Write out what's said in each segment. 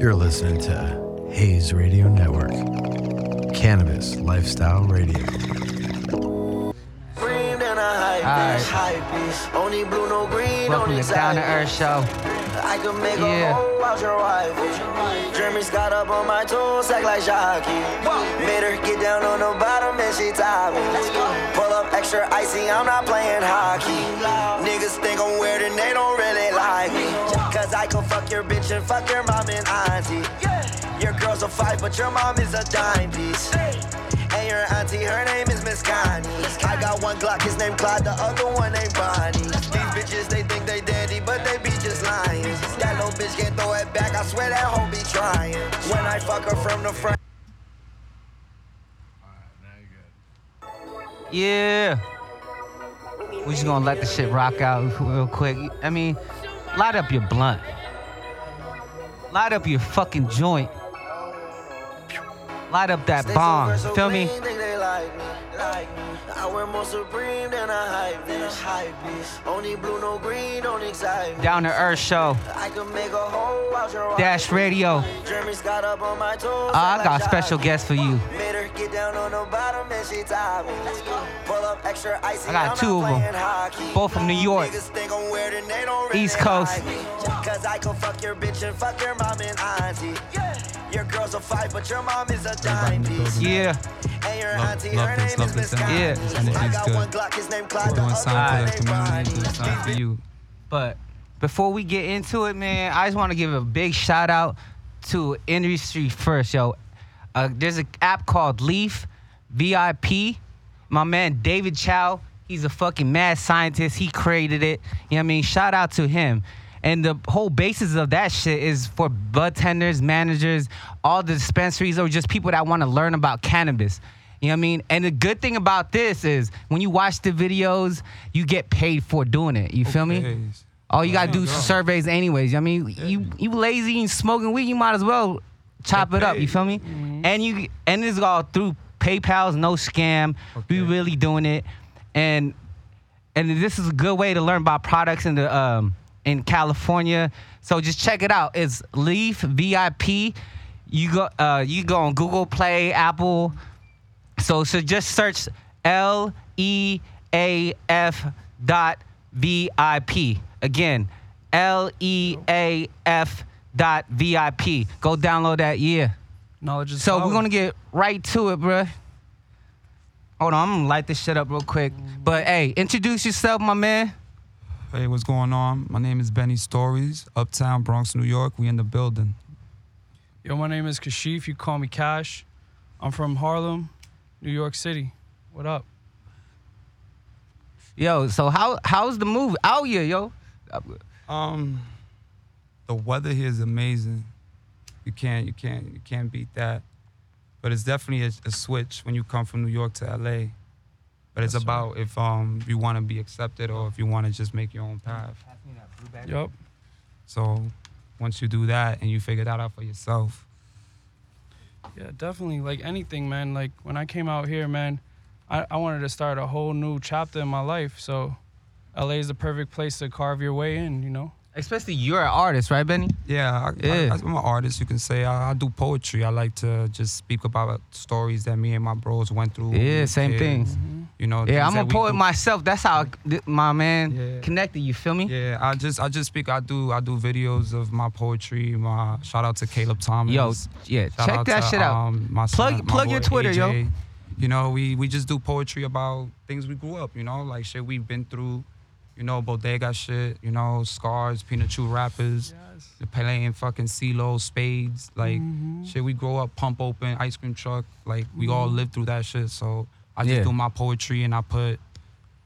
You're listening to Hayes Radio Network, Cannabis Lifestyle Radio. Alright. Only blue, no green, Welcome only to Down to Earth Show. I can make Yeah. a hoe out your wife. Jeremy's got up on my toes, act like Jackie. Made her get down on the bottom and she tied me. Pull up extra icy, I'm not playing hockey. Niggas think I'm weird and they don't really like me. Cause I can fuck your bitch and fuck your mom and auntie. Your girl's a five, but your mom is a dime piece. And your auntie, her name is Miss Connie. I got one Glock, his name Clyde, the other one named Bonnie. These bitches, they think they dandy, but they be just lying. That little bitch can't throw it back, I swear that hoe be trying. When I fuck her from the front. Yeah. We just gonna let the shit rock out real quick. I mean, light up your blunt. Light up your fucking joint. Light up that bomb. Feel me? Clean, think they like me, like me. I wear more supreme than a hype bitch, hype bitch. Only blue, no green, don't excite me. Down to Earth Show. I can make a hoe out your Dash Radio. Jeremy's got up on my toes. Uh, I got a special Jackie. guest for you. Made her get down on the bottom and she tied me. Pull up extra icy. I got two of them. hockey. Both from New York. Think I'm weird and they don't really East Coast. like. Cause I can fuck your bitch and fuck your mom and auntie. Your girl's a five, but your mom is a dime piece. Yeah. And your Love- auntie, love her this, name love is this Miss sound. Yeah. Connie. This energy I got good. one Glock, his name Clyde. We're doing other something for one the community, Bonnie. doing something for you. But before we get into it, man, I just want to give a big shout out to industry first, yo. Uh, there's an app called Leaf VIP. My man David Chow, he's a fucking mad scientist. He created it. You know what I mean? Shout out to him. And the whole basis of that shit is for bud tenders, managers, all the dispensaries, or just people that want to learn about cannabis. You know what I mean? And the good thing about this is when you watch the videos, you get paid for doing it. You feel me? Okay. All you gotta do is surveys anyways. I mean, you you lazy and smoking weed, you might as well chop Get it up. You feel me? And you and it's all through PayPal's no scam. We really doing it, and and this is a good way to learn about products and the um in California. So just check it out. It's Leaf VIP. You go uh you go on Google Play, Apple. So so just search L E A F dot V I P. Again, L E A F dot V I P. Go download that. Yeah. Knowledge is So power. we're gonna get right to it, bruh. Hold on, I'm gonna light this shit up real quick. But hey, introduce yourself, my man. Hey, what's going on? My name is Benny Stories, Uptown, Bronx, New York. We in the building. Yo, my name is Kashif. You call me Cash. I'm from Harlem, New York City. What up? Yo, so how how's the move out here, yo? Um, the weather here is amazing. You can't, you can't, you can't beat that. But it's definitely a, a switch when you come from New York to LA. But it's Yes, sir. about if um you want to be accepted or if you want to just make your own path. Yup. So once you do that and you figure that out for yourself, Yeah, definitely. Like anything, man. Like when I came out here, man, I, I wanted to start a whole new chapter in my life. So LA is the perfect place to carve your way in, you know? Especially you're an artist, right, Benny? Yeah, I, Yeah. I, I'm an artist. You can say I, I do poetry. I like to just speak about stories that me and my bros went through. Yeah, same kids. thing. You know. Yeah, I'm a that we poet myself. That's how th- my man Yeah. connected. You feel me? Yeah, I just I just speak. I do I do videos of my poetry. My shout out to Caleb Thomas. Yo, yeah, Shout check that to, shit out. Um, my Plug- son, my plug your boy Twitter, yo. You know, we we just do poetry about things we grew up. You know, like shit we've been through. You know, bodega shit. You know, scars, peanut chew wrappers. Yes. The playing fucking CeeLo, spades, like Mhm. shit. We grow up, pump open, ice cream truck. Like we all lived through that shit. So I just Yeah. do my poetry and I put a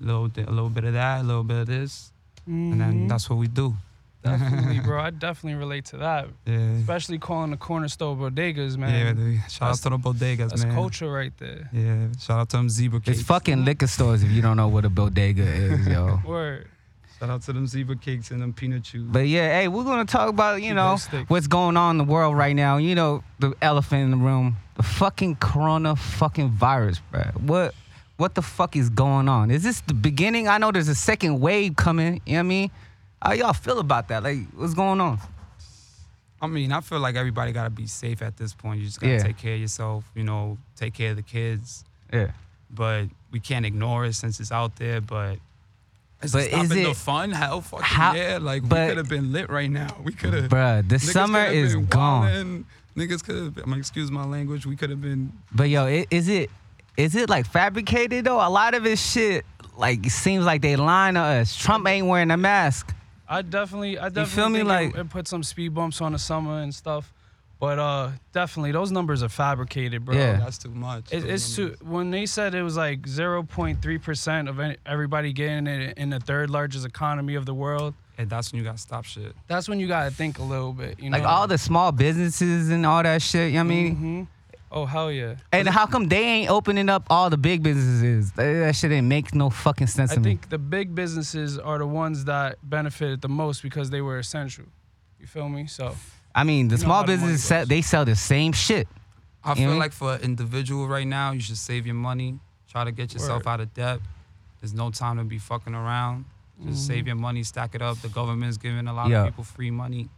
little, a little bit of that, a little bit of this, and then Mhm. that's what we do. definitely, bro. I definitely relate to that. Yeah. Especially calling the corner store bodegas, man. Yeah, dude. shout out That's- to the bodegas, That's man. culture right there. Yeah, shout out to them zebra cakes. It's fucking liquor stores if you don't know what a bodega is, yo. Word. Shout out to them zebra cakes and them peanut chews. But yeah, hey, we're gonna talk about you know what's going on in the world right now. You know the elephant in the room, the fucking corona fucking virus, bro. What what the fuck is going on? Is this the beginning? I know there's a second wave coming. You know what I mean? How y'all feel about that? Like, what's going on? I mean, I feel like everybody gotta be safe at this point. You just gotta Yeah. take care of yourself. You know, take care of the kids. Yeah. But we can't ignore it since it's out there. But is But it stopping is the it- fun? Hell, fucking How- yeah! Like we could have been lit right now. We could have. Bruh, the summer is gone. Niggas could have. I mean, excuse my language. We could have been. But yo, i- is it is it like fabricated though? A lot of this shit like seems like they lying to us. Trump ain't wearing a mask. I definitely, I definitely feel me? think Like- it, it put some speed bumps on the summer and stuff. But uh, definitely, those numbers are fabricated, bro. Yeah. That's too much. It, Those it's too. When they said it was like 0.3 percent of any, everybody getting it in the third largest economy of the world, And that's when you gotta stop shit. that's when you gotta think a little bit. You know, Like all the small businesses and all that shit. You know what I mean? hmm Oh hell yeah! And how come they ain't opening up all the big businesses? That, that shit ain't make no fucking sense I to me. think the big businesses are the ones that benefited the most because they were essential. You feel me? So I mean, the You know small how the money businesses sell, goes. they sell the same shit. I You feel know? like for an individual right now, you should save your money. Try to get yourself Word. out of debt. There's no time to be fucking around. Just Mhm. save your money, stack it up. The government's giving a lot Yeah. of people free money.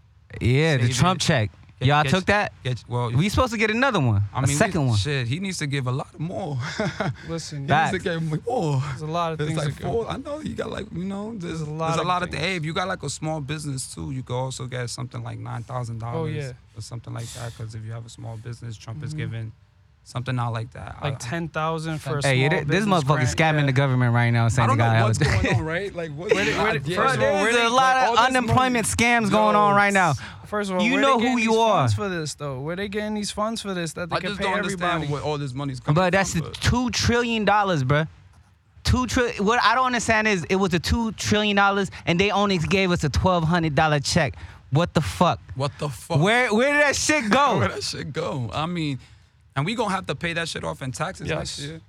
Yeah, the Save Trump it. check. Get- Y'all get- took that? Get well. We supposed to get another one, I a mean, we- second one. Shit, he needs to give a lot more. listen, he Facts. needs to give more. there's a lot of There's things. like that four. I know you got like you know. There's, There's a there's lot a of lot of things. Hey, if you got like a small business too, you could also get something like nine thousand dollars. Oh, or something like that. Because if you have a small business, Trump is Mhm. giving something not like that. Like ten thousand for a Hey, it, this motherfucker scamming yeah. the government right now, saying I saying don't they know got what's going on, right? Like, what, Where they- where they- yeah, first of all, There's a lot all of unemployment money- scams going on right now. First of all, You where know they getting who these you are. funds for this though? Where they getting these funds for this that they I can just pay don't everybody? understand where all this money's coming But that's from. the two trillion dollars, bruh. Two trillion. What I don't understand is it was a two trillion dollars, and they only gave us a twelve hundred dollar check. What the fuck? what the fuck? Where where did that shit go? Where did that shit go? I mean, and we gonna have to pay that shit off in taxes next Yes. year.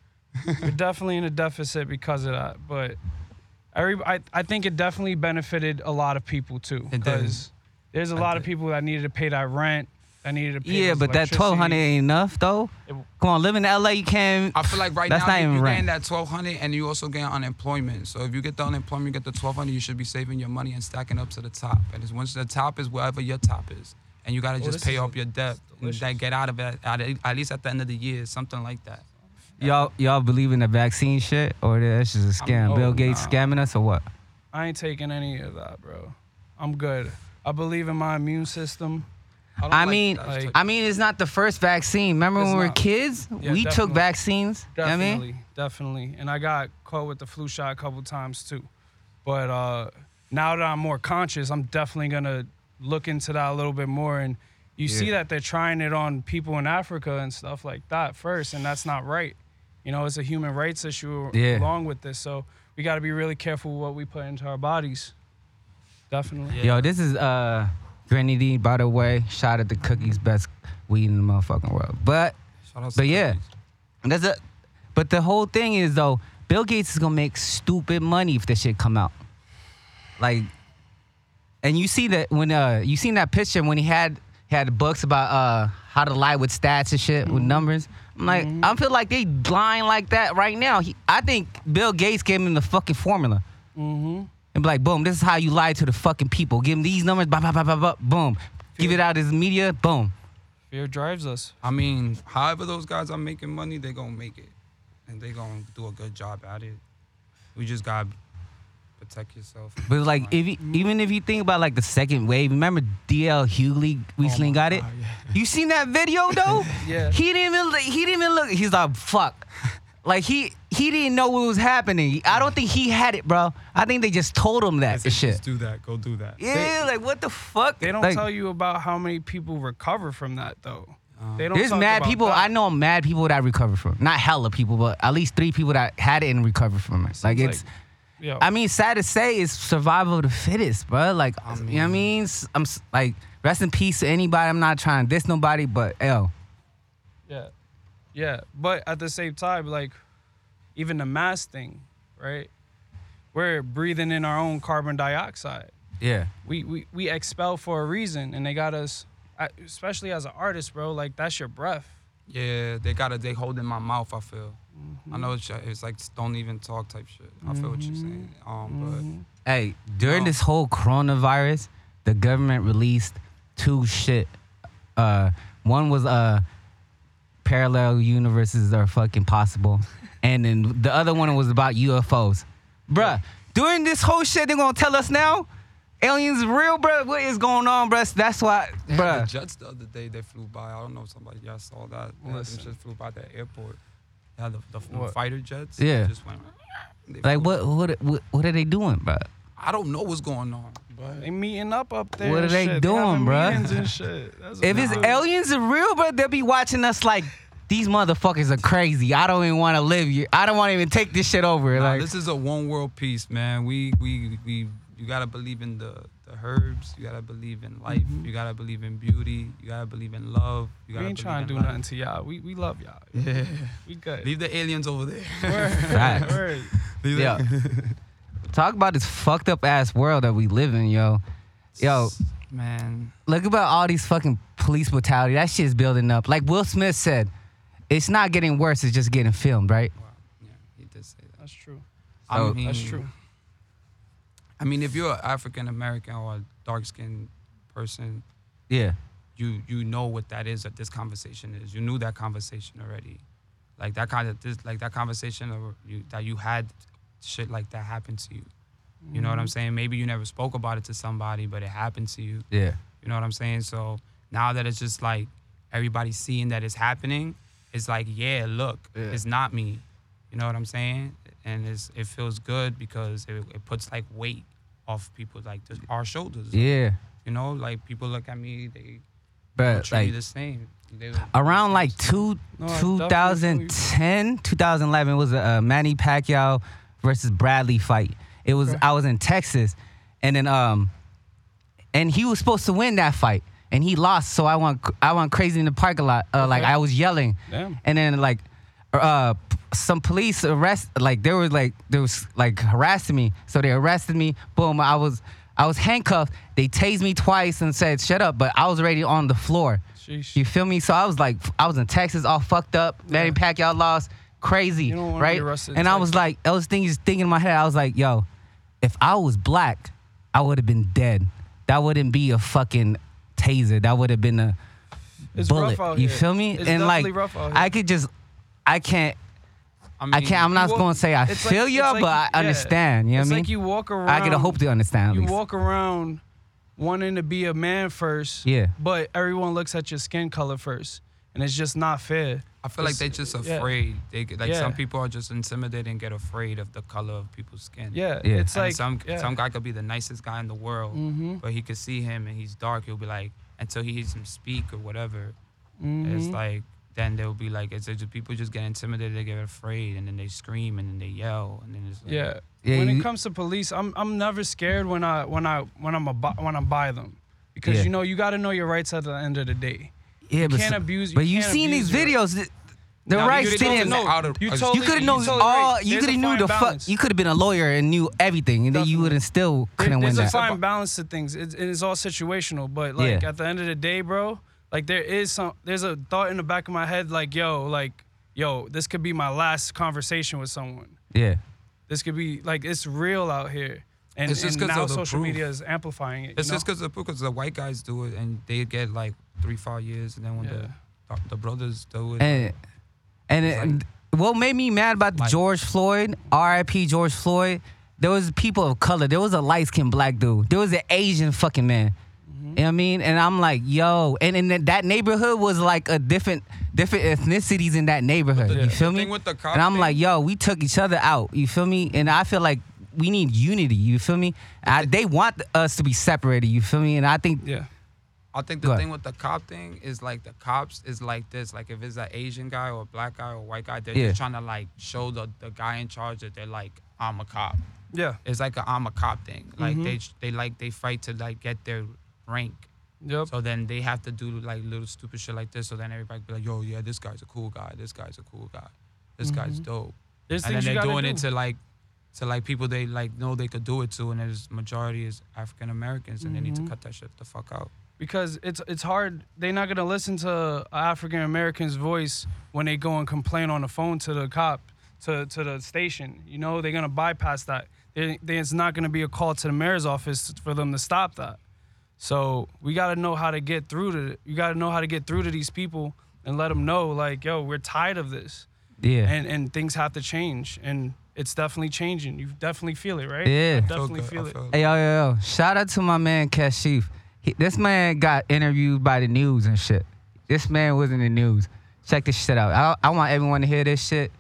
We're definitely in a deficit because of that. But every I, I think it definitely benefited a lot of people too. It did. Because there's a It lot of people that needed to pay that rent, I needed to pay Yeah, but that twelve hundred ain't enough though. It- Come on, living in LA, you can't. I feel like right That's now not you- even you're rent. getting that twelve hundred, and you also getting unemployment. So if you get the unemployment, you get the twelve hundred. You should be saving your money and stacking up to the top. And it's once the top is wherever your top is, and you gotta Oh, just pay off your debt and delicious. that get out of it at, at least at the end of the year, something like that. Y'all y'all believe in the vaccine shit, or that's just a I'm- scam? oh, Bill Gates nah. scamming us, or what? I ain't taking any of that, bro. I'm good. I believe in my immune system. don't I like mean, like- I mean, it's not the first vaccine. Remember when we were not. kids? Yeah, we took definitely. vaccines. You know what I Definitely, mean? definitely. And I got caught with the flu shot a couple times too. But uh, now that I'm more conscious, I'm definitely gonna look into that a little bit more. And you see that they're trying it on people in Africa and stuff like that first, and that's not right. You know, it's a human rights issue Yeah. along with this. So we got to be really careful what we put into our bodies. Definitely. Yeah. Yo, this is uh Granny D, by the way. Shout out to Cookies, best weed in the motherfucking world. But Shout out but yeah. Cookies. there's a but the whole thing is though, Bill Gates is gonna make stupid money if this shit come out. Like and you see that when uh you seen that picture when he had had the books about uh how to lie with stats and shit with numbers. I'm like, I feel like they lying like that right now. He, I think Bill Gates gave him the fucking formula. Mm-hmm. and be like, boom, this is how you lie to the fucking people. Give them these numbers, blah, blah, blah, blah, blah, boom. Give it out as media, boom. Fear drives us. I mean, however those guys are making money, they gonna make it, and they gonna do a good job at it. We just gotta protect yourself. But like, if you, even if you think about like the second wave, remember DL Hughley recently my got it. God, yeah. You seen that video though? Yeah. He didn't even look- he didn't even look. He's like, fuck. Like he he didn't know what was happening. I don't think he had it, bro. I think they just told him that They shit. Just do that. Go do that. Yeah, like what the fuck? They don't like, tell you about how many people recover from that though. Um, They don't. There's mad people. that. I know mad people that recovered from. Not hella people, but at least three people that had it and recovered from it. Like Seems it's. Yo, I mean, sad to say, it's survival of the fittest, bro. Like, I you know what I mean? S- I'm like, rest in peace to anybody. I'm not trying to diss nobody, but yo, Yeah. Yeah. But at the same time, like even the mask thing, right? We're breathing in our own carbon dioxide. yeah, We we, we expel for a reason and they got us especially as an artist, bro, like that's your breath. Yeah, they gotta. They hold in my mouth. I feel. Mm-hmm. I know it's, it's like don't even talk type shit. I feel what you're saying. Um, Mm-hmm. hey, during Oh. this whole coronavirus, the government released two shit. Uh, one was uh, parallel universes are fucking possible, and then the other one was about UFOs. Bruh, during this whole shit, they're gonna tell us now. Aliens real, bruh. What is going on, bruh? That's why, They had bruh. the jets the other day they flew by. I don't know if somebody y'all saw that. They them just flew by the airport. They had the, the, the What? fighter jets. Yeah. Just went. they Like flew. what, what, what, what are they doing, bro? I don't know what's going on. But They meeting up up there. What and are they shit. doing, having bruh? meetings and shit. That's If what it's they do. aliens are real, bro, they'll be watching us like these motherfuckers are crazy. I don't even want to live here. I don't want to even take this shit over. Nah, like, this is a one world peace, man. We we we you gotta believe in the the herbs. You gotta believe in life. Mm-hmm. You gotta believe in beauty. You gotta believe in love. You We gotta ain't believe trying to do life. nothing to y'all. We we love y'all. Yeah. We good. Leave the aliens over there. Word. Facts. Word. Leave Yeah. talk about this fucked up ass world that we live in, yo. Yo, man. look about all these fucking police brutality. That shit's building up. Like Will Smith said, it's not getting worse. It's just getting filmed, right? Wow. Yeah, he did say that. That's true. I mean, That's true. I mean, if you're an African American or a dark skinned person, Yeah. you you know what that is. That this conversation is. You knew that conversation already. Like that kind of this, like that conversation of you, that you had shit like that happen to you. You know what Mm-hmm. I'm saying? Maybe you never spoke about it to somebody, but it happened to you. Yeah. You know what I'm saying? So now that it's just like everybody seeing that it's happening, it's like, yeah, look, Yeah. it's not me. You know what I'm saying? And it's, it feels good because it, it puts like weight off people like this, our shoulders. Yeah. You know, like people look at me, they But treat me the same. They- around like two, No, I definitely feel you. 2010, 2011 was a, Manny Pacquiao versus Bradley fight. It was Okay. I was in Texas, and then um, and he was supposed to win that fight, and he lost. So I went I went crazy in the parking lot. Uh, Like I was yelling, Damn. and then like uh some police arrest like they were like they was like harassing me. So they arrested me. Boom i was i was handcuffed. They tased me twice and said shut up but i was already on the floor. Sheesh. you feel me? So i was like i was in texas all fucked up. Manny pacquiao lost crazy You don't wanna right? be arrested and i was like i was thinking thinking in my head. I was like yo if i was black i would have been dead. That wouldn't be a fucking taser. That would have been a It's bullet. rough out you feel me? It's and like rough out here. i could just i can't I, mean, I can't. I'm not walk- going to say I it's like- feel y'all, like but I yeah. understand. You know what I mean? like you walk around. I get a hope to understand. At You least. walk around wanting to be a man first. Yeah. But everyone looks at your skin color first, and it's just not fair. I feel like It's- they just yeah. afraid. They get- like Yeah. some people are just intimidated and get afraid of the color of people's skin. Yeah. Yeah. It's And like some yeah. some guy could be the nicest guy in the world, Mhm. but he could see him and he's dark. He'll be like until he hears him speak or whatever. It's Mhm. like then they'll be like it's just people just get intimidated, they get afraid, and then they scream and then they yell and then it's like, Yeah. Yeah, when you- it comes to police, I'm I'm never scared when I when I when I'm a, when I'm by them, because Yeah. you know you got to know your rights at the end of the day. yeah, you but can't so- abuse- you But you can't seen these your- videos. th- The Now, you rights could've didn't. told them out of- You you totally- You could have you known totally all. right. You could have knew fine the fuck. You could have been a lawyer and knew everything, and then you would have still couldn't win there's that. a fine balance to things. It's, it's all situational, but like Yeah. at the end of the day, bro, like there is some. There's a thought in the back of my head, like yo, like yo, this could be my last conversation with someone. yeah, This could be like it's real out here, and, It's just and 'cause now of the social proof. media is amplifying it. It's you know? just because the because the white guys do it and they get like three five years, and then when Yeah. the the brothers do it, and and it, what made me mad about the Like- George Floyd, R.I.P. George Floyd, there was people of color. There was a light skinned black dude. There was an Asian fucking man. Mm-hmm. You know what I mean? And I'm like, yo, and in that- that neighborhood was like a different different ethnicities in that neighborhood. the- you feel me? with the cop and I'm thing- like, yo, we took each other out. You feel me? And I feel like we need unity. You feel me? I, they want us to be separated. You feel me? And I think yeah. I think the thing with the cop thing is like the cops is like this. Like if it's an Asian guy or a black guy or a white guy, they're Yeah. just trying to like show the, the guy in charge that they're like, I'm a cop. Yeah. It's like a I'm a cop thing. Like Mhm. they they like they fight to like get their rank. Yep. So then they have to do like little stupid shit like this. So then everybody be like, yo, yeah, this guy's a cool guy. This guy's a cool guy. This guy's Mhm. dope. There's and then they're doing do. it to like to like people they like know they could do it to, and there's majority is African Americans, and they need to Mhm. cut that shit the fuck out. because it's it's hard. They're not gonna listen to African American's voice when they go and complain on the phone to the cop to to the station. You know, they're gonna bypass that. There- There's not gonna be a call to the mayor's office for them to stop that. So we got to know how to get through to you got to know how to get through to these people and let them know like, yo, we're tired of this. Yeah. And and things have to change and it's definitely changing. You definitely feel it, right? Yeah. I definitely good. feel it. feel Hey, yo, yo, yo. Shout out to my man Kashif. He, this man got interviewed by the news and shit. This man was in the news. Check this shit out. I, I want everyone to hear this shit.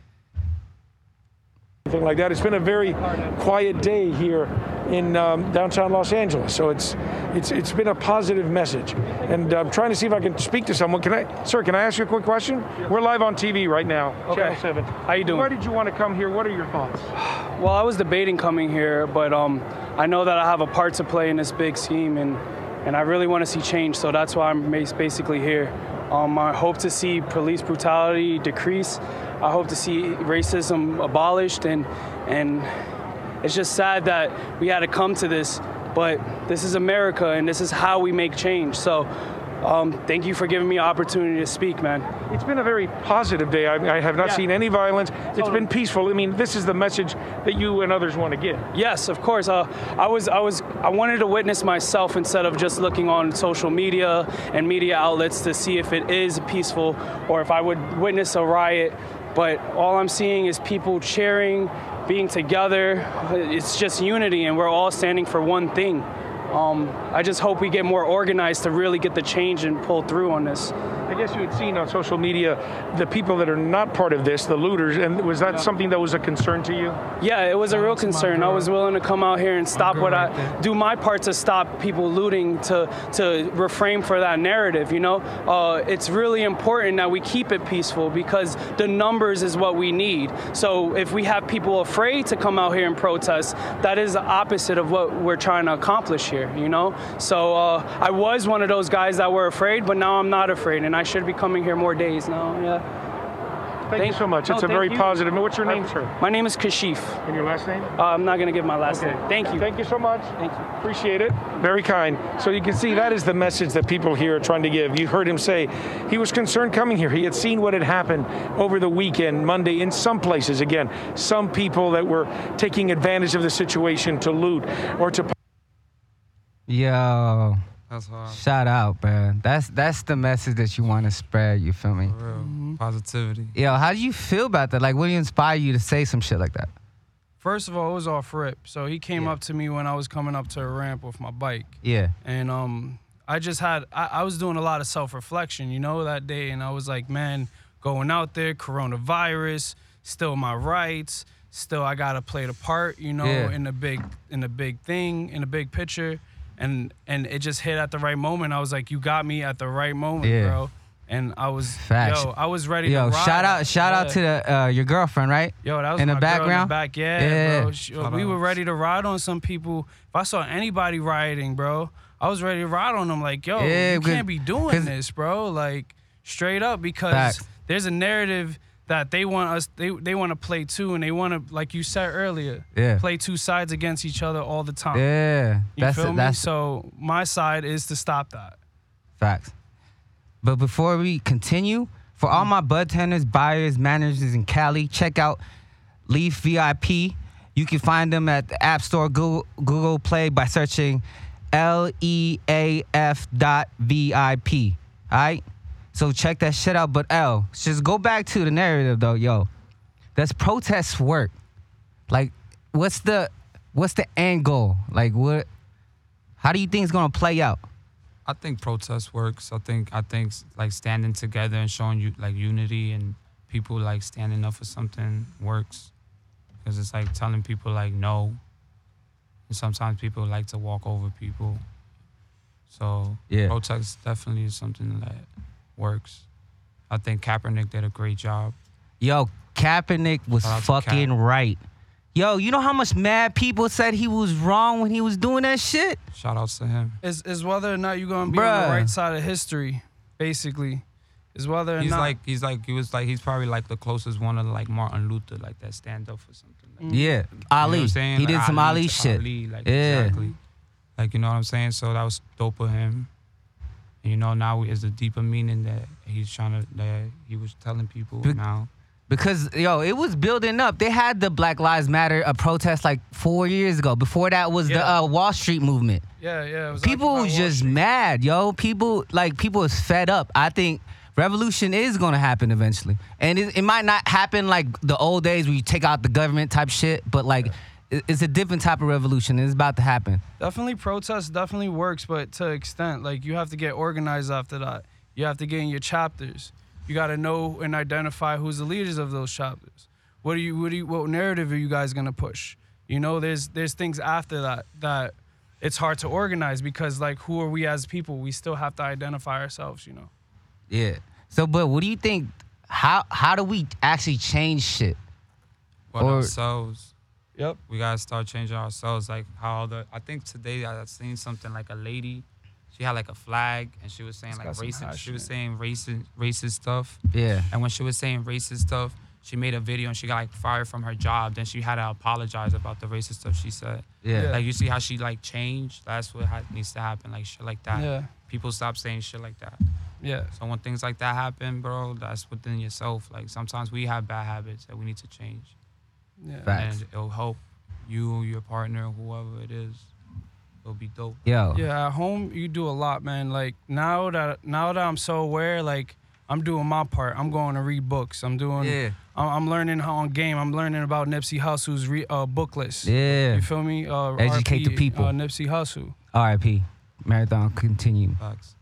anything like that. It's been a very quiet day here in um, downtown Los Angeles, so it's it's it's been a positive message. And I'm trying to see if I can speak to someone. Can I, sir? Can I ask you a quick question? We're live on TV right now, Channel Seven. How you doing? Why did you want to come here? What are your thoughts? Well, I was debating coming here, but um, I know that I have a part to play in this big scheme, and and I really want to see change. So that's why I'm basically here. Um, I hope to see police brutality decrease. I hope to see racism abolished, and and it's just sad that we had to come to this. But this is America, and this is how we make change. So. Um, thank you for giving me an opportunity to speak, man. It's been a very positive day. I, I have not Yeah. seen any violence. It's been peaceful. I mean, this is the message that you and others want to give. Yes, of course. Uh, I was, I was, I wanted to witness myself instead of just looking on social media and media outlets to see if it is peaceful or if I would witness a riot. But all I'm seeing is people cheering, being together. It's just unity, and we're all standing for one thing. Um, I just hope we get more organized to really get the change and pull through on this. I guess you had seen on social media the people that are not part of this, the looters, and was that something that was a concern to you? Yeah, it was a real concern. I was willing to come out here and stop what right I there. do my part to stop people looting to to refrain for that narrative. You know, uh, it's really important that we keep it peaceful because the numbers is what we need. So if we have people afraid to come out here and protest, that is the opposite of what we're trying to accomplish here. You know, so uh, I was one of those guys that were afraid, but now I'm not afraid, and I should be coming here more days now. Yeah. Thank, Thank- you so much. no, It's a very you. positive. What's your name, sir? My name is Kashif. And your last name? Uh, I'm not gonna give my last name. Thank you. Thank you so much. Thank you. Appreciate it. Very kind. So you can see that is the message that people here are trying to give. You heard him say he was concerned coming here. He had seen what had happened over the weekend, Monday, in some places. Again, some people that were taking advantage of the situation to loot or to Yo, That's hard. shout out, man. That's that's the message that you want to spread. You feel me? For real. Positivity. Yo, how do you feel about that? Like, what do you inspire you to say some shit like that? First of all, it was off rip. So he came Yeah. up to me when I was coming up to a ramp with my bike. Yeah. And um I just had I, I was doing a lot of self-reflection, you know, that day. And I was like, man, going out there, coronavirus, still my rights, still I gotta play the part, you know, Yeah. in the big in the big thing, in the big picture. And and it just hit at the right moment. I was like, you got me at the right moment, Yeah. bro. And I was Facts. yo, I was ready Yo, to ride. shout out, shout out Yeah. to the uh, your girlfriend, right? Yo, that was in the my girl background? in the back. Yeah, Yeah. bro. She- Shout we were outs. ready to ride on some people. If I saw anybody rioting, bro, I was ready to ride on them. Like, yo, Yeah, you 'cause- can't be doing this, bro. Like, straight up, because Facts. there's a narrative that they want us. They they want to play too, and they want to, like you said earlier, Yeah. play two sides against each other all the time. Yeah, You that's feel me? that's so my side is to stop that. facts. But before we continue, for all my bud tenders, buyers, managers in Cali, check out Leaf VIP. You can find them at the App Store, Google, Google Play by searching L E A F dot VIP. All right? So check that shit out. But L, just go back to the narrative though, yo. Does protests work? Like, what's the what's the end goal? Like, what? How do you think it's gonna play out? I think protest works. I think I think like standing together and showing you like unity and people like standing up for something works. Because it's like telling people like no. And sometimes people like to walk over people. So Yeah. protest definitely is something that works. I think Kaepernick did a great job. Yo, Kaepernick was Shout out to fucking Cap. right. Yo, you know how much mad people said he was wrong when he was doing that shit? Shout outs to him. Is is whether or not you're gonna be on Bruh. the right side of history, basically. Is whether or He's not like he's like he was like he's probably like the closest one to like Martin Luther, like that stand up for something. Like, Yeah, You know Ali. what I'm saying? he Like did some Ali, to shit. Ali, like, Yeah. Exactly. Like, you know what I'm saying? So that was dope of him. And, you know, now is a deeper meaning that he's trying to, that he was telling people Bec- now. Because yo, it was building up. They had the Black Lives Matter a protest like four years ago. Before that was the uh, Wall Street movement. Yeah, yeah. Was People was just mad, yo. People like people is fed up. I think revolution is gonna happen eventually, and it, it might not happen like the old days where you take out the government type shit, but like it- it's a different type of revolution. It's about to happen. Definitely protest definitely works, but to extent like you have to get organized after that. You have to get in your chapters. You got to know and identify who's the leaders of those chapters. What are you what do you what narrative are you guys going to push? You know, there's there's things after that that it's hard to organize because like who are we as people? We still have to identify ourselves, you know. Yeah. So, but what do you think? How how do we actually change shit? But Or- ourselves, Yep. we gotta start changing ourselves. Like how the I think today I seen something like a lady, she had like a flag and she was saying It's like got some racist. She was passion saying racist racist stuff. Yeah. And when she was saying racist stuff, she made a video and she got like fired from her job. Then she had to apologize about the racist stuff she said. Yeah. Yeah. Like you see how she like changed. That's what ha- needs to happen. Like shit like that. Yeah. People stop saying shit like that. Yeah. So when things like that happen, bro, that's within yourself. Like sometimes we have bad habits that we need to change, Yeah. Facts. and it'll help you, your partner, whoever it is. It'll be dope. Yeah. Yeah, at home you do a lot, man. Like now that now that I'm so aware, like I'm doing my part. I'm going to read books. I'm doing. Yeah. I'm, I'm learning how on game. I'm learning about Nipsey Hussle's re, uh, book list. Yeah. You feel me? Uh, Educate the people. Uh, Nipsey Hussle. R.I.P. Marathon continue. Facts.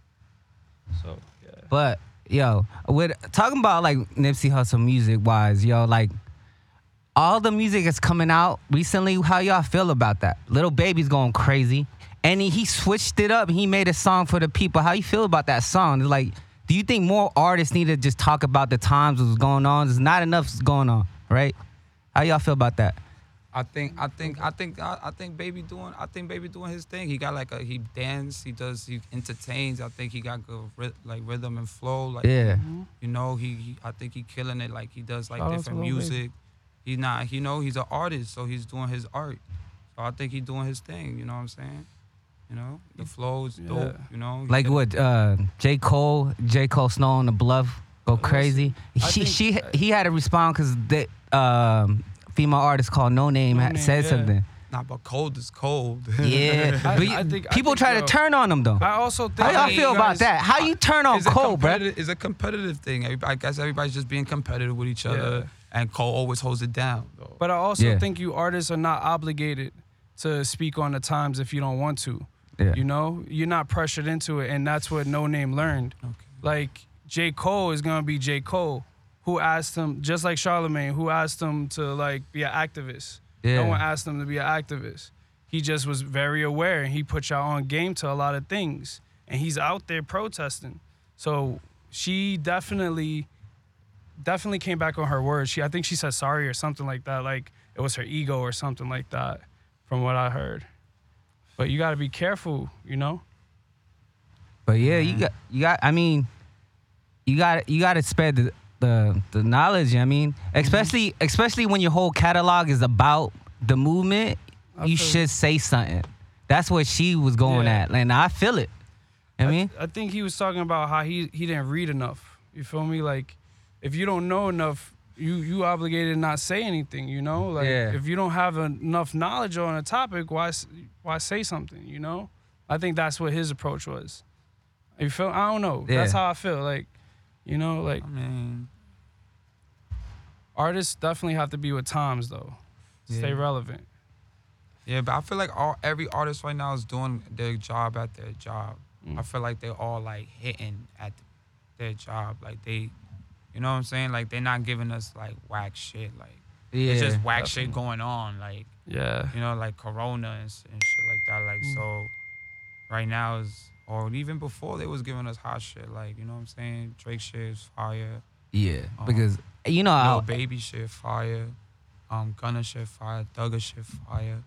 So yeah. But yo, with talking about like Nipsey Hussle music wise, yo, like all the music that's coming out recently, how y'all feel about that? Lil Baby's going crazy. And he, he switched it up. He made a song for the people. How you feel about that song? It's like, do you think more artists need to just talk about the times what's going on? There's not enough going on, right? How y'all feel about that? I think I think I think I, I think baby doing I think baby doing his thing. He got like a he dance, he does he entertains. I think he got good like rhythm and flow. Like Yeah. you know he, he I think he killing it. Like he does like Shout different music. Baby. Music. He not you know he's an artist, so he's doing his art. So I think he's doing his thing. You know what I'm saying? You know the flow is dope. You know He Like what? Uh, J Cole, J Cole Snow on the Bluff go crazy. I She think- she he had to respond because the um, female artist called Noname No had Name, said yeah. something. Nah, but cold is cold. Yeah, I- I you- think- I people think, try yo, to turn on him though. I also think How y'all you feel about that? How you turn on it's a Cole, bro? competitive- It's a competitive thing. I guess everybody's just being competitive with each other, Yeah. And Cole always holds it down. though. But I also Yeah. think you artists are not obligated to speak on the times if you don't want to. Yeah. You know, you're not pressured into it, and that's what Noname learned. Okay. Like J. Cole is gonna be J. Cole, who asked him, just like Charlemagne, who asked him to like be an activist. Yeah. No one asked him to be an activist. He just was very aware, and he put y'all on game to a lot of things, and he's out there protesting. So she definitely, definitely came back on her word. She, I think she said sorry or something like that. Like it was her ego or something like that, from what I heard. But you got to be careful, you know. But yeah, you got you got. I mean, you got you got to spread the, the the knowledge. I mean, mm-hmm. especially especially when your whole catalog is about the movement, I you feel- should say something. That's what she was going Yeah. at, and I feel it. I mean, I think he was talking about how he he didn't read enough. You feel me? Like, if you don't know enough, you you obligated to not say anything. You know, like Yeah. if you don't have enough knowledge on a topic, why why say something? You know, I think that's what his approach was. You feel? I don't know. That's how I feel. Like, you know, like I mean, artists definitely have to be with times though. Stay relevant. yeah, but I feel like all every artist right now is doing their job at their job. Mm. I feel like they're all like hitting at their job. Like they, you know what I'm saying? Like they're not giving us like whack shit. Like yeah, it's just whack shit going on. Like Yeah. you know, like Corona and, and shit like that. Like Mm. so, right now is or even before they was giving us hot shit. Like you know what I'm saying? Drake shit is fire. yeah. Um, Because you know, Lil Baby shit fire. Um, Gunna shit fire. Thugger shit fire.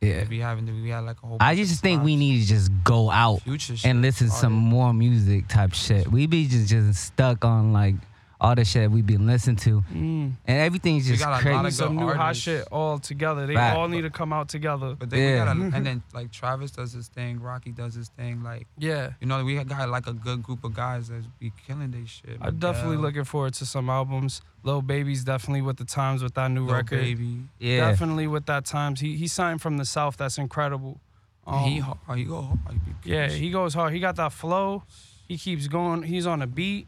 yeah. We having to, we had like a whole. I just think we need to just go out and listen to some more music type shit. We be just just stuck on like all the shit that we've been listening to, Mm. and everything's We just got a lot crazy. of Some good new hot shit all together. They Fact. all need to come out together. But then Yeah. we got and then like Travis does his thing, Rocky does his thing. Like Yeah. you know, we got like a good group of guys that be killing this shit. I'm definitely looking forward to some albums. Lil Baby's definitely with the times with that new Lil record. Baby. Yeah, Definitely with that times. He he's signed from the south. That's incredible. Um, he hard. He go hard. He yeah, he goes hard. He got that flow. He keeps going. He's on a beat.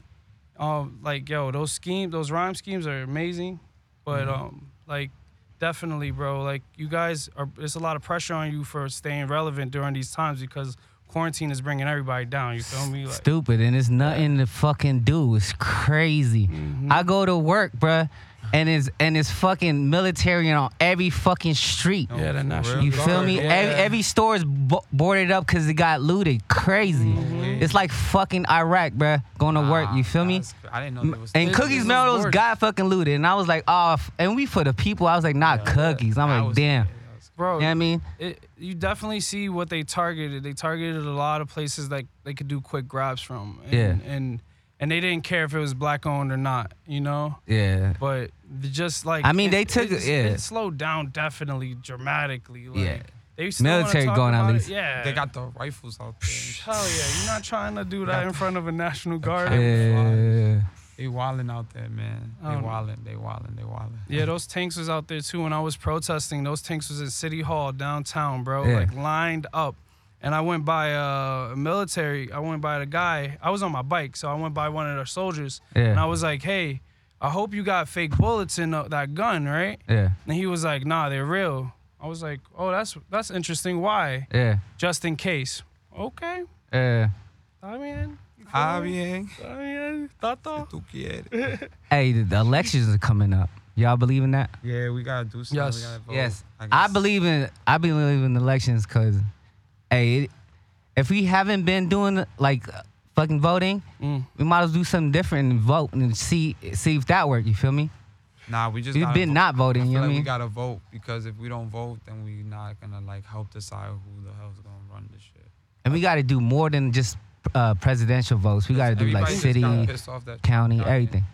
Um, like yo, those schemes, those rhyme schemes are amazing. But Mm-hmm. um, like definitely, bro. Like you guys are. There's a lot of pressure on you for staying relevant during these times because quarantine is bringing everybody down. You feel me? Like, stupid, and it's nothing to fucking do. It's crazy. Mm-hmm. I go to work, bruh, and it's and it's fucking military on every fucking street. Yeah, they're not. real. You feel me? yeah. Every, every store is bo- boarded up because it got looted. Crazy. Mm-hmm. It's like fucking Iraq, bruh. Going to work. You feel me? Nah, I didn't know there was. And This- Cookies this is Melrose worse. got fucking looted, and I was like, oh, f- and we for the people. I was like, not cookies. I'm like, was- damn. yeah, bro. You know what I mean? it, you definitely see what they targeted. They targeted a lot of places that they could do quick grabs from. And, Yeah. And and they didn't care if it was black owned or not, you know. Yeah. But just like I mean, they it- took it- yeah. it slowed down definitely dramatically. Like, Yeah. They still Military talk going at about it. least. Yeah. They got the rifles out there. Hell yeah! You're not trying to do that in front of a national guard. Yeah. They wilding out there, man. They um, I wilding. They wilding. They wilding. Yeah, those tanks was out there too. When I was protesting, those tanks was in City Hall downtown, bro, Yeah. like lined up. And I went by uh, a military. I went by the guy. I was on my bike, so I went by one of their soldiers, Yeah. and I was like, "Hey, I hope you got fake bullets in that gun, right?" Yeah. And he was like, "Nah, they're real." I was like, "Oh, that's that's interesting. Why? Yeah. Just in case." Okay. Yeah. I mean, bien. I mean, tato. Tú quieres. Hey, the, the elections are coming up. Y'all believe in that? Yeah, we gotta do something. Yes. We gotta vote. Yes. I, I believe in I believe in elections because, hey, if we haven't been doing like uh, fucking voting, Mm. we might as well do something different and vote and see see if that work. You feel me? Nah, we just. We've been vote. not voting. I You feel know what I like mean? we gotta vote because if we don't vote, then we not gonna like help decide who the hell's gonna run this shit. and we got to do more than just uh, presidential votes. We got to do like Everybody just got city, pissed off that county, Trump everything.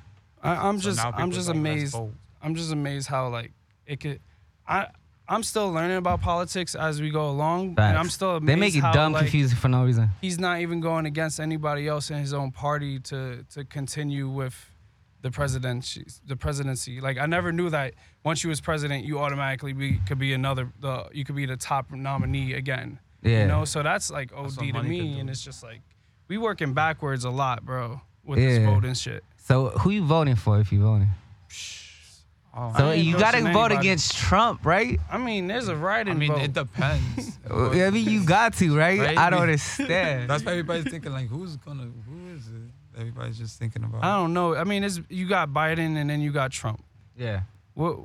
I, I'm just now I'm just like, amazed. I'm just amazed how like it could. I I'm still learning about politics as we go along, and I'm still amazed They make it how, dumb, like, confusing for no reason. He's not even going against anybody else in his own party to to continue with the presidency. The presidency. Like I never knew that once you was president, you automatically be could be another. The you could be the top nominee again. Yeah. You know, so that's like OD what to me, and it's just like we working backwards a lot, bro, with this Yeah. voting shit. So who you voting for if you voting? Oh, So I ain't you got to endorsing vote anybody. against Trump, right? I mean, there's a right in I mean, vote. it depends. I mean, you got to, right? Right? I don't understand. That's why everybody's thinking like, who's gonna, who is it? Everybody's just thinking about. I don't know. I mean, it's you got Biden and then you got Trump. yeah. What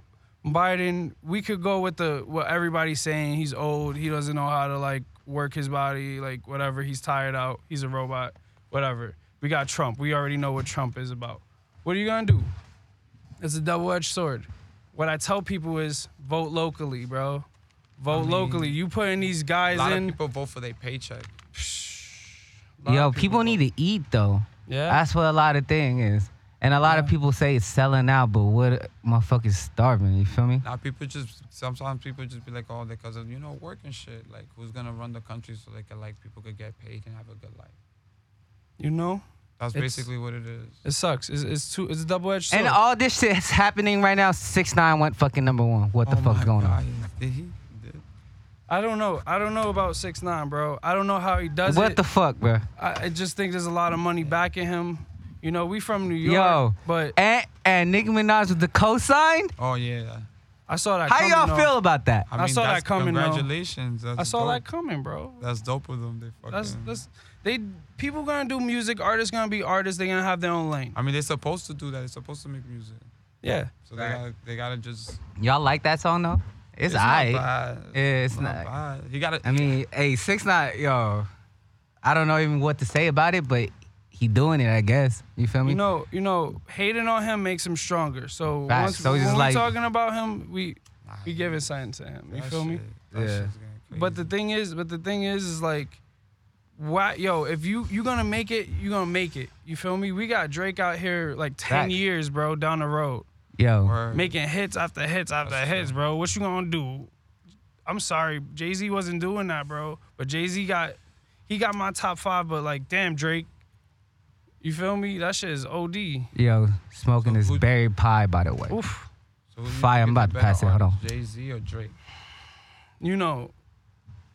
Biden? We could go with the what everybody's saying. He's old. He doesn't know how to like work his body. Like whatever. He's tired out. He's a robot. Whatever. We got Trump. We already know what Trump is about. What are you gonna do? It's a double-edged sword. What I tell people is vote locally, bro. Vote mean, locally. You putting these guys in. A guys lot in. of people vote for their paycheck. lot Yo, of people, need to eat though. Yeah. That's what a lot of thing is. And a lot of people say it's selling out, but what motherfuckers starving, you feel me? Now people just sometimes people just be like, oh, because of you know work and shit. Like, who's gonna run the country so they can like people could get paid and have a good life. you know, That's It's- basically what it is. it sucks. It's it's too. It's a double-edged sword. And all this shit is happening right now. Six nine went fucking number one. What the oh fuck's my going God, on? Did he? Did. I don't know. I don't know about six nine, bro. I don't know how he does it. What it. the fuck, bro? I, I just think there's a lot of money backing him. You know, we from New York, Yo, but and and Nicki Minaj with the cosign. Oh yeah. I saw that. How coming, y'all though. feel about that? I saw that that's- coming, though. Congratulations. That's I saw dope. that coming, bro. That's dope of them. They fucking. That's that's they people gonna do music. Artists gonna be artists. They gonna have their own lane. I mean, they're supposed to do that. They're supposed to make music. Yeah. So they gotta, they gotta just. Y'all like that song though? It's, not alright. bad. It's not. bad. He gotta. I mean, hey, six nine, yo. I don't know even what to say about it, but he doing it. I guess you feel me? You know, you know, hating on him makes him stronger. So Facts. once So when just we like- talking about him, we Nah, we giving something to him. You that feel me? shit- that Yeah. But the thing is, but the thing is, is like, why, yo, if you you gonna make it, you gonna make it. You feel me? We got Drake out here like ten Facts. years, bro, down the road, Yo, Word. making hits after hits after That's hits, true. bro. What you gonna do? I'm sorry, Jay Z wasn't doing that, bro. But Jay Z got, he got my top five. But like, damn, Drake, you feel me? That shit is OD. yo, smoking So this berry pie, by the way. Oof. So who do you Fire, I'm about to pass better it, hold on. Jay Z or Drake? you know,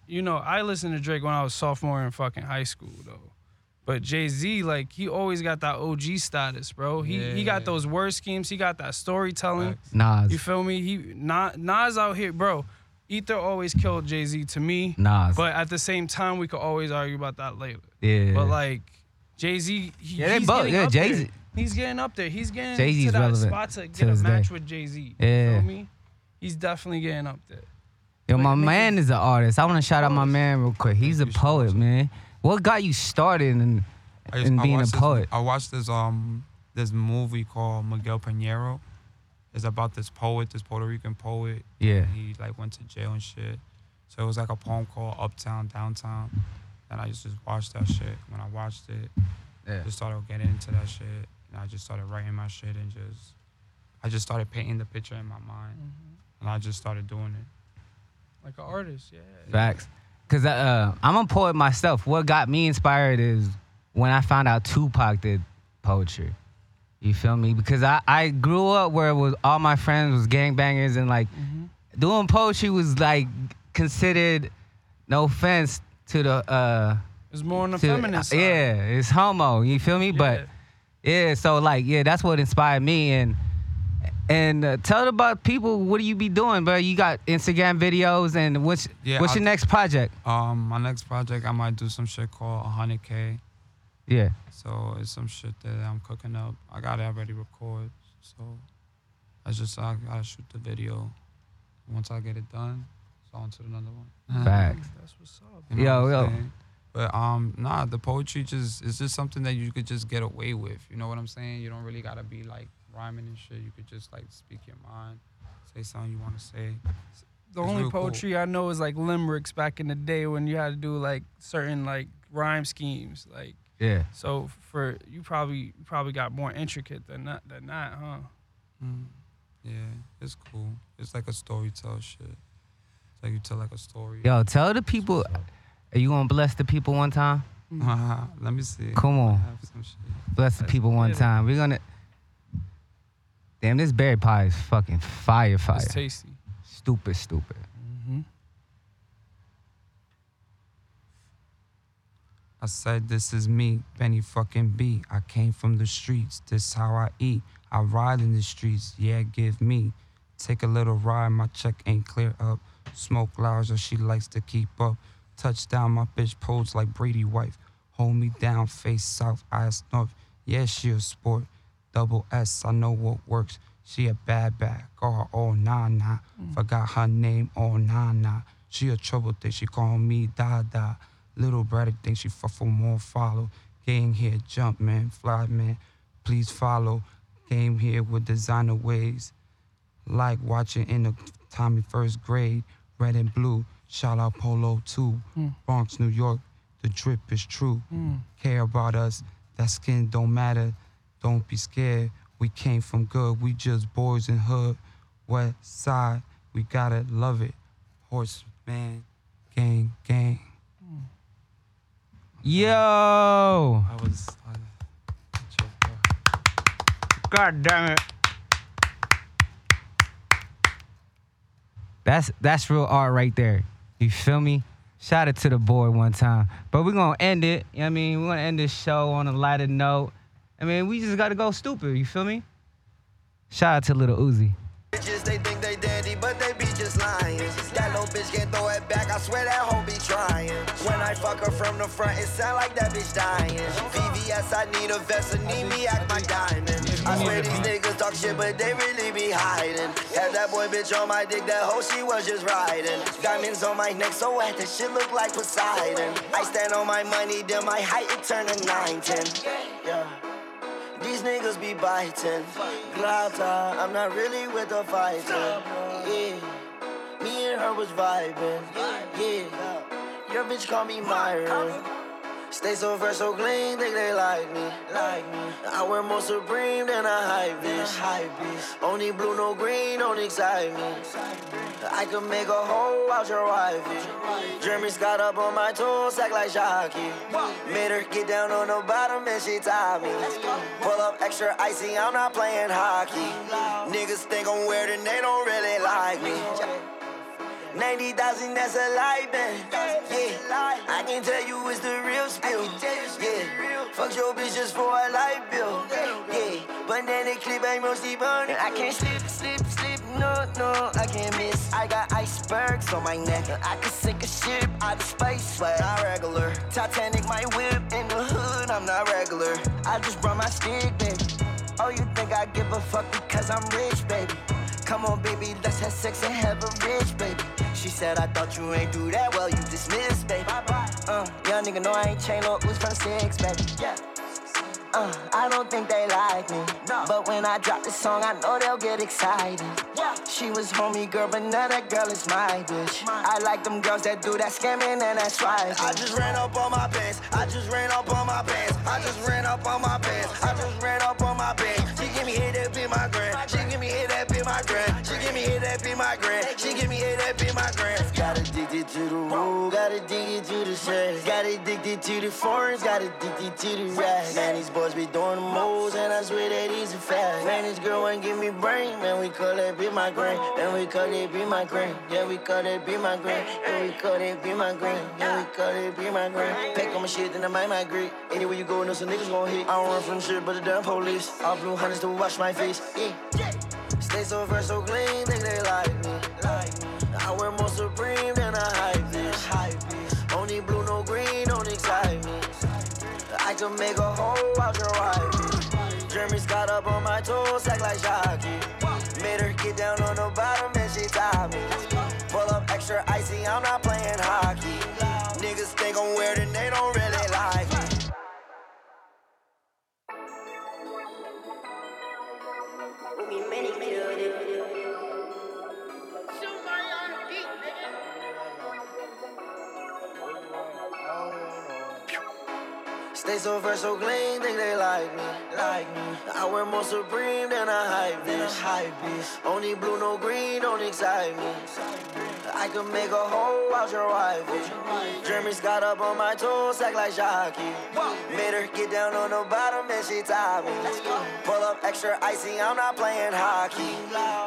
you know, I listened to Drake when I was sophomore in fucking high school though. But Jay Z, like, he always got that OG status, bro. He he got those word schemes. He got that storytelling. Nas, You feel me? He Nas, Nas out here, bro. Ether always killed Jay Z to me. Nas. But at the same time, we could always argue about that later. yeah. But like Jay Z, he, Yeah, they he's both- getting yeah, up Jay-Z- there. He's getting up there. He's getting Jay-Z's to that relevant spot to to get a match day. with Jay Z. Yeah. You feel me? He's definitely getting up there. Yo, my man is an artist. I want to shout out my man real quick. He's a poet, man. What got you started in, I just- in I being a watched this- poet? I watched this um this movie called Miguel Piñero. It's about this poet, this Puerto Rican poet. Yeah. and he like went to jail and shit. So it was like a poem called Uptown Downtown, and I just just watched that shit. When I watched it, Yeah. just started getting into that shit, and I just started writing my shit and just I just started painting the picture in my mind, and I just started doing it. Like an artist, yeah. Facts. Cause uh, I'm a poet myself. What got me inspired is when I found out Tupac did poetry. You feel me? Because I, I grew up where it was all my friends was gangbangers and like doing poetry was like considered no offense to the uh It's more on the to- feminist side. yeah, it's homo. You feel me? But Yeah. yeah, so like yeah, that's what inspired me and and uh, tell about people what do you be doing, bro? You got Instagram videos and what's Yeah, what's I- your next project? Um, my next project I might do some shit called 100k. Yeah. So it's some shit that I'm cooking up. I got it already recorded. So I just I gotta shoot the video. Once I get it done, it's on to another one. Facts. That's what's up. You know Yo, what I'm yo. saying? But um, nah, the poetry just is just something that you could just get away with. You know what I'm saying? You don't really gotta be like rhyming and shit. You could just like speak your mind, say something you want to say. The It's only real cool. poetry I know is like limericks back in the day when you had to do like certain like rhyme schemes. Like Yeah. so for you probably you probably got more intricate than that than that, huh? Mm. Yeah, it's cool. It's like a storytell shit. It's like you tell like a story. Yo, tell the people. Are you gonna bless the people one time? Let me see. Come on. Have some shit. Bless the people one time. We're gonna. Damn, this berry pie is fucking fire, fire. It's tasty. Stupid, stupid. Mm-hmm. I said, This is me, Benny fucking B. I came from the streets, this how I eat. I ride in the streets, yeah, give me. Take a little ride, my check ain't clear up. Smoke loud, she likes to keep up. Touchdown, my bitch pose like Brady wife. Hold me down, face south, eyes north. Yeah, she a sport. Double S, I know what works. She a bad bad, her oh nah nah. Mm. Forgot her name, oh nah nah. She a trouble thing, she call me da da. Little brother think she fuck for more follow. Gang here, jump man, fly man, please follow. Game here with designer ways. Like watching in the Tommy first grade, red and blue. Shout out Polo 2, hmm. Bronx, New York. The drip is true. Hmm. Care about us, that skin don't matter. Don't be scared. We came from good. We just boys in hood. West side, we gotta love it. Horseman, gang, gang. Hmm. Yo, I was. I, choked up. god damn it. That's that's real art right there. You feel me? Shout out to the boy one time. But we're gonna end it. You know what I mean? We're gonna end this show on a lighter note. I mean, we just gotta go stupid, you feel me? Shout out to Lil Uzi. They think they dandy, but they just lying. That little bitch can't throw it back, I swear that hoe be trying. When I fuck her from the front, it sound like that bitch dying. VVS, I need a vest, and need me act my diamond. I swear these niggas talk shit, but they really be hiding. Had that boy bitch on my dick, that hoe she was just riding. Diamonds on my neck, so wet, that shit look like Poseidon. I stand on my money, then my height, it turn to 9, 10. Yeah. These niggas be biting. Grata, I'm not really with the fighting. And her was vibing. Yeah. Your bitch call me Myron. Stay so fresh, so clean, think they like me. Like me. I wear more supreme than a hype bitch. Only blue, no green, don't excite me. I could make a hoe out your wifey. Jeremy Scott up on my toes, act like Shocky. Made her get down on the bottom and she tied me. Pull up extra icy, I'm not playing hockey. Niggas think I'm weird and they don't really like me. 90,000, that's a lie, man. Yeah, I can tell you it's the real spill. Yeah, fuck your bitch just for a light bill. Yeah, but then they clip ain't mostly burning. I can't slip, slip, slip, no, no, I can't miss. I got icebergs on my neck. I could sink a ship out of space, but not regular. Titanic, my whip in the hood, I'm not regular. I just brought my stick, baby. Oh, you think I give a fuck because I'm rich, baby? Come on, baby, let's have sex and have a rich, baby. She said, I thought you ain't do that well, you dismissed, baby. Uh, young nigga no, I ain't chain up, was from six, baby. Yeah. Uh, I don't think they like me. No. But when I drop this song, I know they'll get excited. Yeah. She was homie girl, but now that girl is my bitch. I like them girls that do that scamming and that swiping. I just ran up on my pants. I just ran up on my pants. I just ran up on my pants. I just ran up on my pants. Rule. Got addicted to the sex. Got addicted to the foreigns. Got addicted to the racks. Man, these boys be doing the moves, and I swear that he's a fast. Man, this girl ain't give me brain. Man, we call it be my grain, Man, we call it be my grain, Yeah, we call it be my grain, Yeah, we call it be my grain, Yeah, we call it be my grain. Pack on my shit, then I might migrate. Anywhere you go, know some niggas gon' hit. I don't run from shit, but the damn police. All blue hunters to wash my face. Yeah. Stay so fresh, so clean, think they like me. I wear more supreme than I hype I can make a hoe out your wife. Jeremy Scott up on my toes, act like Shocky. Made her get down on the bottom and she tied me. Pull up extra icy, I'm not playing hockey. Niggas think I'm weird and they don't really like me. Stay so fresh, so clean, think they like me. Like me. I wear more supreme than a hype bitch. Hype bitch. Only blue, no green, don't excite me. I can make a hoe out your wifey. Jeremy Scott up on my toes, act like Jockey. Made her get down on the bottom and she tied me. Pull up extra icy, I'm not playing hockey.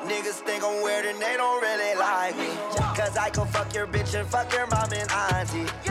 Niggas think I'm weird and they don't really like me. Cause I can fuck your bitch and fuck your mom and auntie.